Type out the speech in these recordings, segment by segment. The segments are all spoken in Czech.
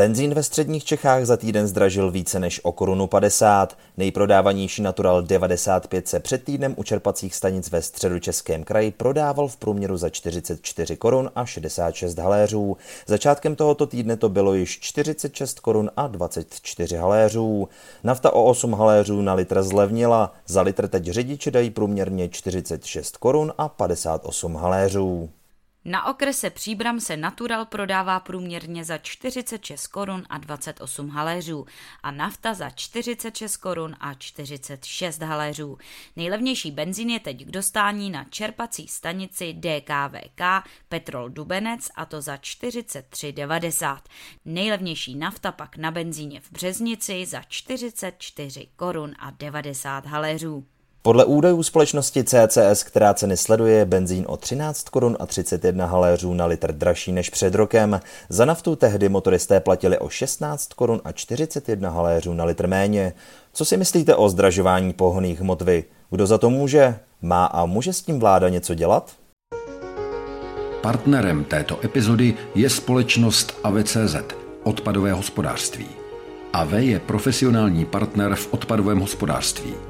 Benzín ve středních Čechách za týden zdražil více než o korunu 50. Nejprodávanější Natural 95 se před týdnem u čerpacích stanic ve středu Českém kraji prodával v průměru za 44 korun a 66 haléřů. Začátkem tohoto týdne to bylo již 46 korun a 24 haléřů. Nafta o 8 haléřů na litr zlevnila. Za litr teď řidiči dají průměrně 46 korun a 58 haléřů. Na okrese Příbram se Natural prodává průměrně za 46 korun a 28 haléřů a nafta za 46 korun a 46 haléřů. Nejlevnější benzín je teď k dostání na čerpací stanici DKVK Petrol Dubenec a to za 43,90. Nejlevnější nafta pak na benzíně v Březnici za 44 korun a 90 haléřů. Podle údajů společnosti CCS, která ceny sleduje, je benzín o 13 korun a 31 haléřů na litr dražší než před rokem. Za naftu tehdy motoristé platili o 16 korun a 41 haléřů na litr méně. Co si myslíte o zdražování pohonných hmot vy? Kdo za to může? Má a může s tím vláda něco dělat? Partnerem této epizody je společnost AVCZ, odpadové hospodářství. AV je profesionální partner v odpadovém hospodářství.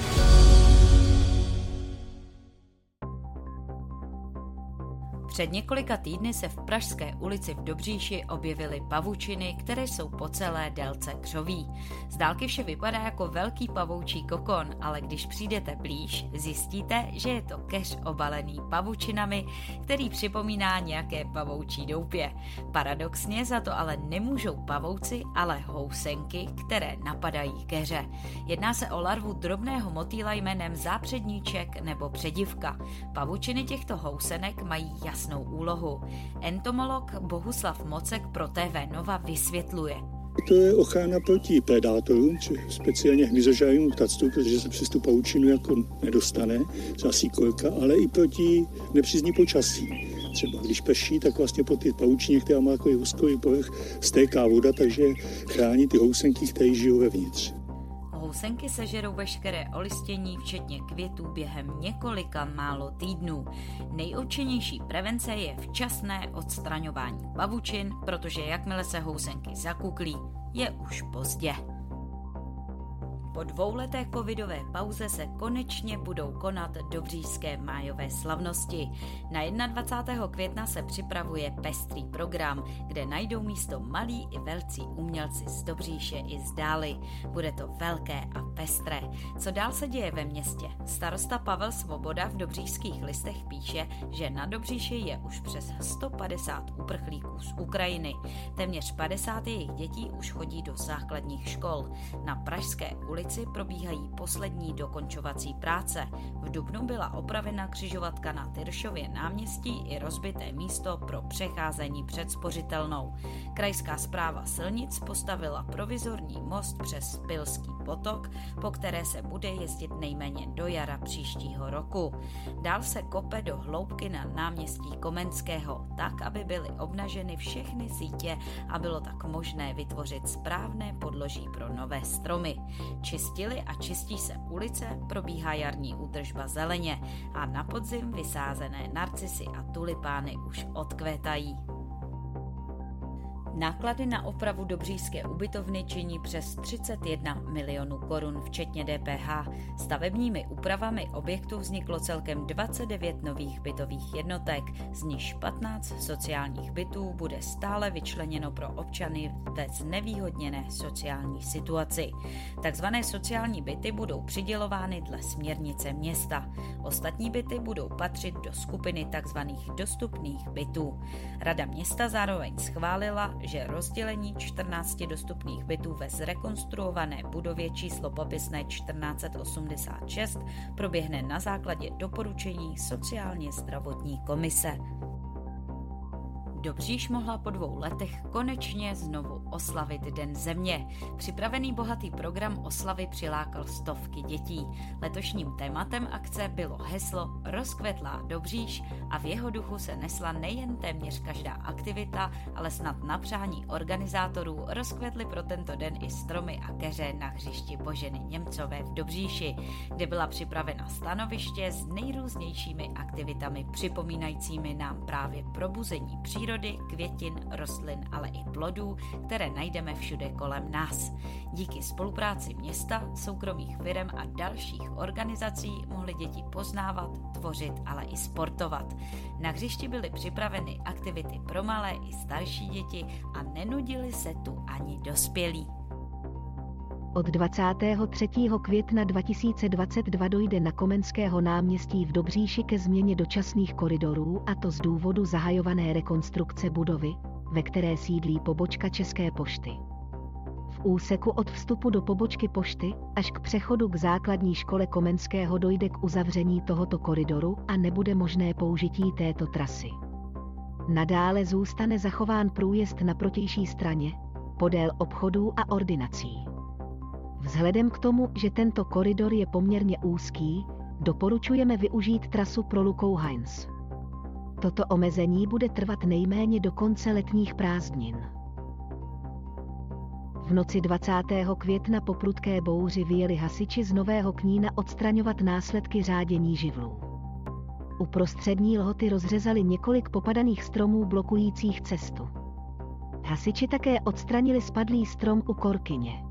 Před několika týdny se v Pražské ulici v Dobříši objevily pavučiny, které jsou po celé délce křoví. Z dálky vše vypadá jako velký pavoučí kokon, ale když přijdete blíž, zjistíte, že je to keř obalený pavučinami, který připomíná nějaké pavoučí doupě. Paradoxně za to ale nemůžou pavouci, ale housenky, které napadají keře. Jedná se o larvu drobného motýla jménem zápředníček nebo předivka. Pavučiny těchto housenek mají jasný jasnou úlohu. Entomolog Bohuslav Mocek pro TV Nova vysvětluje. To je ochrana proti predátorům, speciálně hmyzožravým ptactvu, protože se přes tu paučinu jako nedostane, třeba síkorka, ale i proti nepřízní počasí. Třeba když prší, tak vlastně po ty paučině, která má takový úzkový povrch, stéká voda, takže chrání ty housenky, které žijou vevnitř. Housenky sežerou veškeré olistění, včetně květů, během několika málo týdnů. Nejúčinnější prevence je včasné odstraňování pavučin, protože jakmile se housenky zakuklí, je už pozdě. Po dvouleté covidové pauze se konečně budou konat dobřížské májové slavnosti. Na 21. května se připravuje pestrý program, kde najdou místo malí i velcí umělci z Dobříše i z dály. Bude to velké a pestré. Co dál se děje ve městě? Starosta Pavel Svoboda v Dobřížských listech píše, že na Dobříši je už přes 150 uprchlíků z Ukrajiny. Téměř 50 jejich dětí už chodí do základních škol. Na Pražské ulici ulici probíhají poslední dokončovací práce. V Dubnu byla opravena křižovatka na Tyršově náměstí i rozbité místo pro přecházení před spořitelnou. Krajská zpráva silnic postavila provizorní most přes Pilský potok, po které se bude jezdit nejméně do jara příštího roku. Dál se kope do hloubky na náměstí Komenského, tak, aby byly obnaženy všechny sítě a bylo tak možné vytvořit správné podloží pro nové stromy. Čistili a čistí se ulice, probíhá jarní údržba zeleně a na podzim vysázené narcisy a tulipány už odkvétají. Náklady na opravu Dobřížské ubytovny činí přes 31 milionů korun, včetně DPH. Stavebními úpravami objektu vzniklo celkem 29 nových bytových jednotek, z nichž 15 sociálních bytů bude stále vyčleněno pro občany ve znevýhodněné sociální situaci. Takzvané sociální byty budou přidělovány dle směrnice města. Ostatní byty budou patřit do skupiny tzv. dostupných bytů. Rada města zároveň schválila že rozdělení 14 dostupných bytů ve zrekonstruované budově číslo popisné 1486 proběhne na základě doporučení sociálně zdravotní komise. Dobříš mohla po dvou letech konečně znovu oslavit Den země. Připravený bohatý program oslavy přilákal stovky dětí. Letošním tématem akce bylo heslo Rozkvetlá Dobříš a v jeho duchu se nesla nejen téměř každá aktivita, ale snad na přání organizátorů rozkvetly pro tento den i stromy a keře na hřišti Boženy Němcové v Dobříši, kde byla připravena stanoviště s nejrůznějšími aktivitami připomínajícími nám právě probuzení přírody přírody, květin, rostlin, ale i plodů, které najdeme všude kolem nás. Díky spolupráci města, soukromých firm a dalších organizací mohly děti poznávat, tvořit, ale i sportovat. Na hřišti byly připraveny aktivity pro malé i starší děti a nenudili se tu ani dospělí. Od 23. května 2022 dojde na Komenského náměstí v Dobříši ke změně dočasných koridorů a to z důvodu zahajované rekonstrukce budovy, ve které sídlí pobočka České pošty. V úseku od vstupu do pobočky pošty až k přechodu k základní škole Komenského dojde k uzavření tohoto koridoru a nebude možné použití této trasy. Nadále zůstane zachován průjezd na protější straně, podél obchodů a ordinací. Vzhledem k tomu, že tento koridor je poměrně úzký, doporučujeme využít trasu pro Lukou Heinz. Toto omezení bude trvat nejméně do konce letních prázdnin. V noci 20. května po prudké bouři vyjeli hasiči z Nového Knína odstraňovat následky řádění živlů. U prostřední lhoty rozřezali několik popadaných stromů blokujících cestu. Hasiči také odstranili spadlý strom u Korkyně.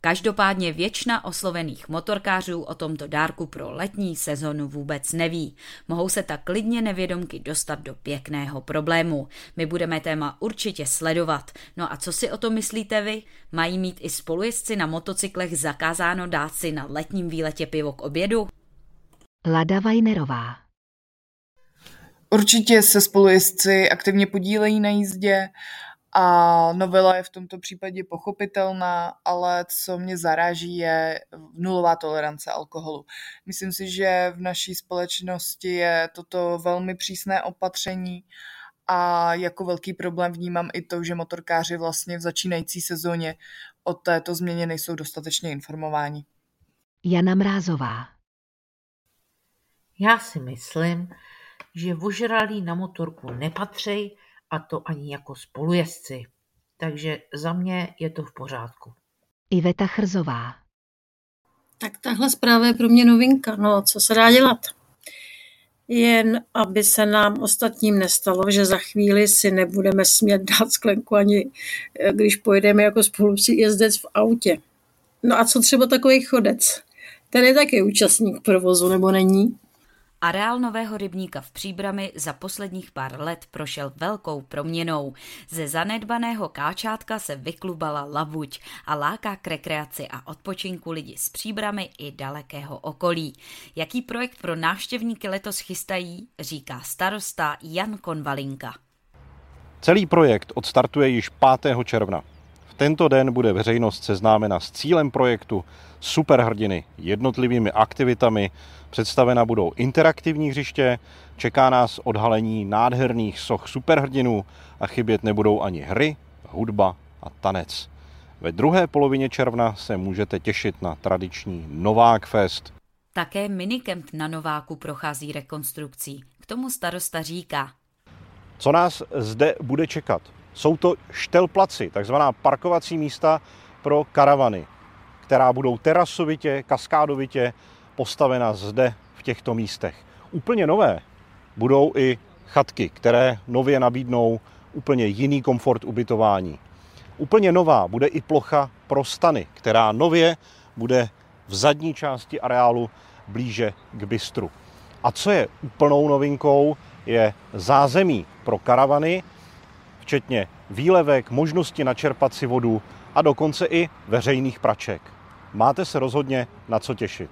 Každopádně většina oslovených motorkářů o tomto dárku pro letní sezonu vůbec neví. Mohou se tak klidně nevědomky dostat do pěkného problému. My budeme téma určitě sledovat. No a co si o to myslíte vy? Mají mít i spolujezdci na motocyklech zakázáno dát si na letním výletě pivo k obědu? Lada Vajnerová Určitě se spolujezdci aktivně podílejí na jízdě a novela je v tomto případě pochopitelná, ale co mě zaráží je nulová tolerance alkoholu. Myslím si, že v naší společnosti je toto velmi přísné opatření a jako velký problém vnímám i to, že motorkáři vlastně v začínající sezóně o této změně nejsou dostatečně informováni. Jana Mrázová Já si myslím, že vožralí na motorku nepatří a to ani jako spolujezdci. Takže za mě je to v pořádku. Iveta Chrzová Tak tahle zpráva je pro mě novinka. No, co se dá dělat? Jen aby se nám ostatním nestalo, že za chvíli si nebudeme smět dát sklenku ani když pojedeme jako spolu jezdec v autě. No a co třeba takový chodec? Ten je taky účastník provozu, nebo není? Areál Nového rybníka v Příbrami za posledních pár let prošel velkou proměnou. Ze zanedbaného káčátka se vyklubala labuť a láká k rekreaci a odpočinku lidi z Příbramy i dalekého okolí. Jaký projekt pro návštěvníky letos chystají, říká starosta Jan Konvalinka. Celý projekt odstartuje již 5. června. Tento den bude veřejnost seznámena s cílem projektu, superhrdiny, jednotlivými aktivitami, Představena budou interaktivní hřiště, čeká nás odhalení nádherných soch superhrdinů a chybět nebudou ani hry, hudba a tanec. Ve druhé polovině června se můžete těšit na tradiční Novák Fest. Také minikemp na Nováku prochází rekonstrukcí. K tomu starosta říká. Co nás zde bude čekat? Jsou to štelplaci, takzvaná parkovací místa pro karavany, která budou terasovitě, kaskádovitě postavena zde v těchto místech. Úplně nové budou i chatky, které nově nabídnou úplně jiný komfort ubytování. Úplně nová bude i plocha pro stany, která nově bude v zadní části areálu blíže k bistru. A co je úplnou novinkou, je zázemí pro karavany, včetně výlevek, možnosti načerpat si vodu a dokonce i veřejných praček. Máte se rozhodně na co těšit.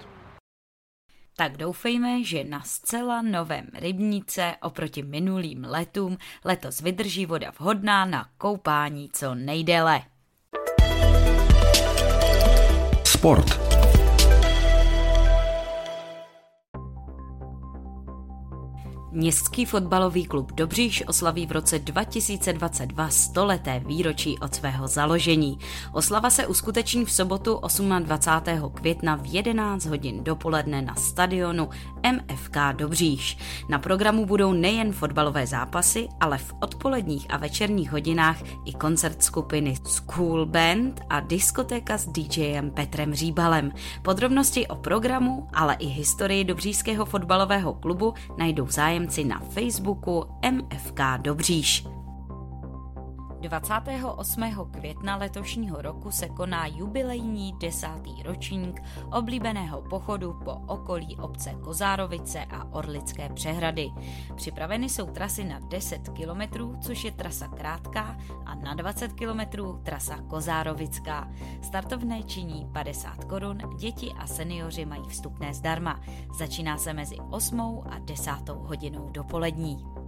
Tak doufejme, že na zcela novém rybníce oproti minulým letům letos vydrží voda vhodná na koupání co nejdéle. Sport. Městský fotbalový klub Dobříš oslaví v roce 2022 stoleté výročí od svého založení. Oslava se uskuteční v sobotu 28. května v 11 hodin dopoledne na stadionu MFK Dobříš. Na programu budou nejen fotbalové zápasy, ale v odpoledních a večerních hodinách i koncert skupiny School Band a diskotéka s DJem Petrem Říbalem. Podrobnosti o programu, ale i historii Dobřížského fotbalového klubu najdou zájem zájemci na Facebooku MFK Dobříš. 28. května letošního roku se koná jubilejní desátý ročník oblíbeného pochodu po okolí obce Kozárovice a Orlické přehrady. Připraveny jsou trasy na 10 km, což je trasa krátká, a na 20 km trasa Kozárovická. Startovné činí 50 korun, děti a seniori mají vstupné zdarma. Začíná se mezi 8 a 10 hodinou dopolední.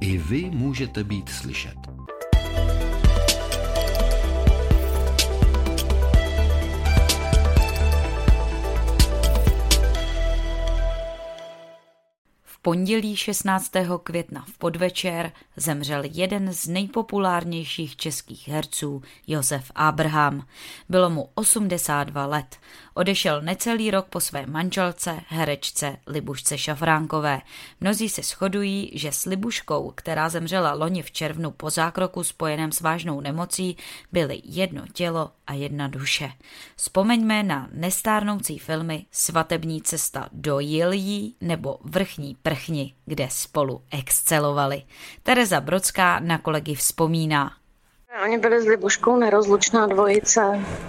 I vy můžete být slyšet. pondělí 16. května v podvečer zemřel jeden z nejpopulárnějších českých herců, Josef Abraham. Bylo mu 82 let. Odešel necelý rok po své manželce, herečce Libušce Šafránkové. Mnozí se shodují, že s Libuškou, která zemřela loni v červnu po zákroku spojeném s vážnou nemocí, byly jedno tělo a jedna duše. Vzpomeňme na nestárnoucí filmy Svatební cesta do Jiljí nebo Vrchní prchni, kde spolu excelovali. Tereza Brodská na kolegy vzpomíná. Oni byli s Libuškou nerozlučná dvojice,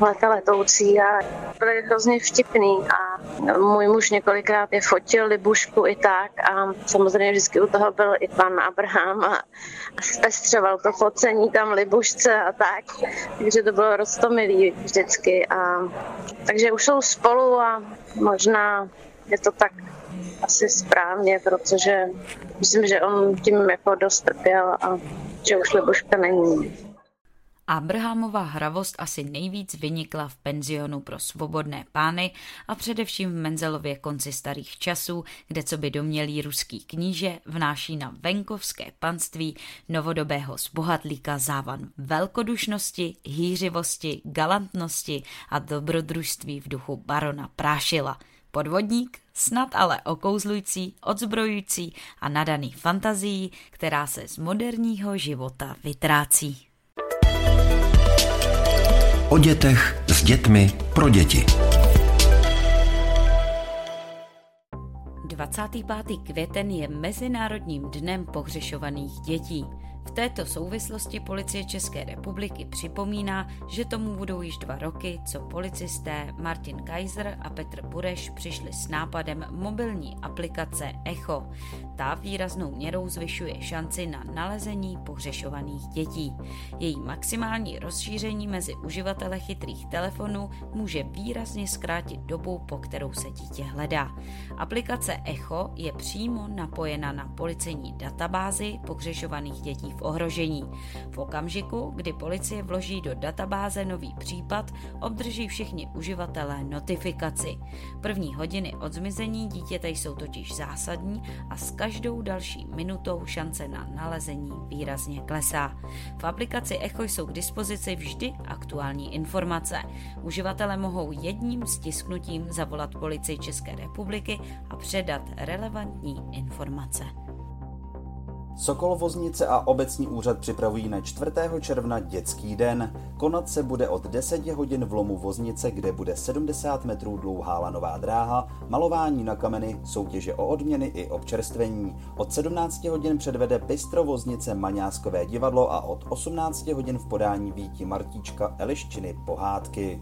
leta letoucí a byli hrozně vtipný a můj muž několikrát je fotil Libušku i tak a samozřejmě vždycky u toho byl i pan Abraham a zpestřoval to focení tam Libušce a tak, takže to bylo rostomilý vždycky a takže už jsou spolu a možná je to tak asi správně, protože myslím, že on tím jako dost trpěl a že už Libuška není. Abrahamova hravost asi nejvíc vynikla v penzionu pro svobodné pány a především v Menzelově konci starých časů, kde co by domělý ruský kníže vnáší na venkovské panství novodobého zbohatlíka závan velkodušnosti, hýřivosti, galantnosti a dobrodružství v duchu barona Prášila. Podvodník, snad ale okouzlující, odzbrojující a nadaný fantazií, která se z moderního života vytrácí. O dětech, s dětmi, pro děti. 25. květen je Mezinárodním dnem pohřešovaných dětí. V této souvislosti policie České republiky připomíná, že tomu budou již dva roky, co policisté Martin Kaiser a Petr Bureš přišli s nápadem mobilní aplikace Echo. Ta výraznou měrou zvyšuje šanci na nalezení pohřešovaných dětí. Její maximální rozšíření mezi uživatele chytrých telefonů může výrazně zkrátit dobu, po kterou se dítě hledá. Aplikace Echo je přímo napojena na policejní databázi pohřešovaných dětí ohrožení. V okamžiku, kdy policie vloží do databáze nový případ, obdrží všichni uživatelé notifikaci. První hodiny od zmizení dítěte jsou totiž zásadní a s každou další minutou šance na nalezení výrazně klesá. V aplikaci Echo jsou k dispozici vždy aktuální informace. Uživatelé mohou jedním stisknutím zavolat policii České republiky a předat relevantní informace. Sokol Voznice a obecní úřad připravují na 4. června dětský den. Konat se bude od 10 hodin v lomu Voznice, kde bude 70 metrů dlouhá lanová dráha, malování na kameny, soutěže o odměny i občerstvení. Od 17 hodin předvede Bystro Voznice Maňáskové divadlo a od 18 hodin v podání Víti Martíčka Eliščiny pohádky.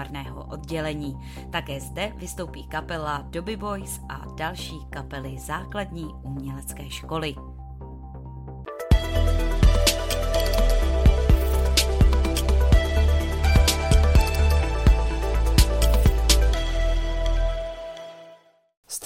výtvarného oddělení. Také zde vystoupí kapela Dobby Boys a další kapely základní umělecké školy.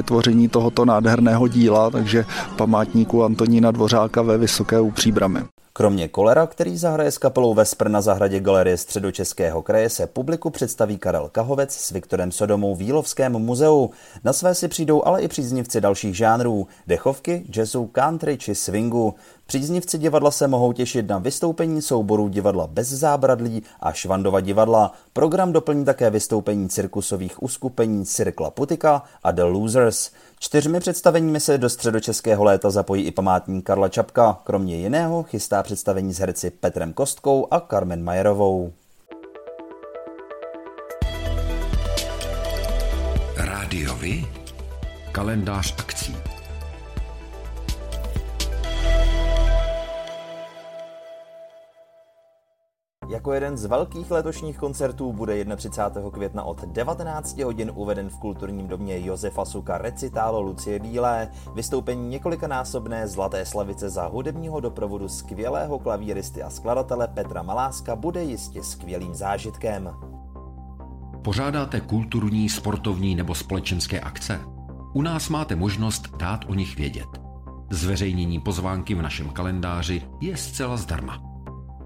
vytvoření tohoto nádherného díla, takže památníku Antonína Dvořáka ve Vysoké u Příbramy. Kromě Kolera, který zahraje s kapelou Vespr na zahradě Galerie středočeského kraje, se publiku představí Karel Kahovec s Viktorem Sodomou v Jílovském muzeu. Na své si přijdou ale i příznivci dalších žánrů, dechovky, jazzu, country či swingu. Příznivci divadla se mohou těšit na vystoupení souborů divadla bez zábradlí a Švandova divadla. Program doplní také vystoupení cirkusových uskupení Cirkla Putika a The Losers. Čtyřmi představeními se do středočeského léta zapojí i památník Karla Čapka. Kromě jiného chystá představení s herci Petrem Kostkou a Carmen Majerovou. Rádiovi? Kalendář akcí. Jako jeden z velkých letošních koncertů bude 31. května od 19 hodin uveden v kulturním domě Josefa Suka recitálo Lucie Bílé, vystoupení několikanásobné Zlaté slavice za hudebního doprovodu skvělého klavíristy a skladatele Petra Maláska bude jistě skvělým zážitkem. Pořádáte kulturní, sportovní nebo společenské akce? U nás máte možnost dát o nich vědět. Zveřejnění pozvánky v našem kalendáři je zcela zdarma.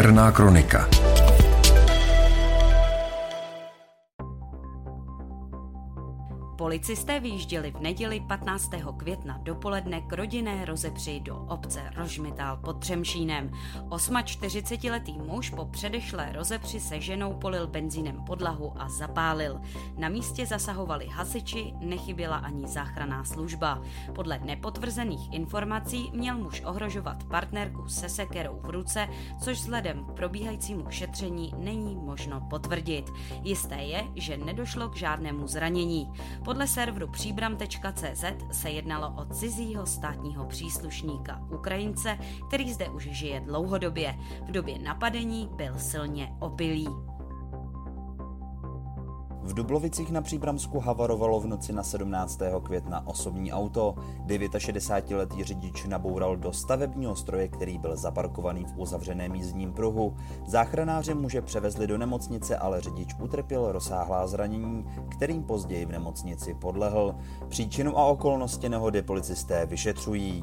Černá kronika. Policisté vyjížděli v neděli 15. května dopoledne k rodinné rozepři do obce Rožmitál pod Třemšínem. 48-letý muž po předešlé rozepři se ženou polil benzínem podlahu a zapálil. Na místě zasahovali hasiči, nechyběla ani záchranná služba. Podle nepotvrzených informací měl muž ohrožovat partnerku se sekerou v ruce, což vzhledem k probíhajícímu šetření není možno potvrdit. Jisté je, že nedošlo k žádnému zranění. Podle serveru příbram.cz se jednalo o cizího státního příslušníka Ukrajince, který zde už žije dlouhodobě. V době napadení byl silně opilý. V Dublovicích na Příbramsku havarovalo v noci na 17. května osobní auto. 69-letý řidič naboural do stavebního stroje, který byl zaparkovaný v uzavřeném jízdním pruhu. Záchranáři muže převezli do nemocnice, ale řidič utrpěl rozsáhlá zranění, kterým později v nemocnici podlehl. Příčinu a okolnosti nehody policisté vyšetřují.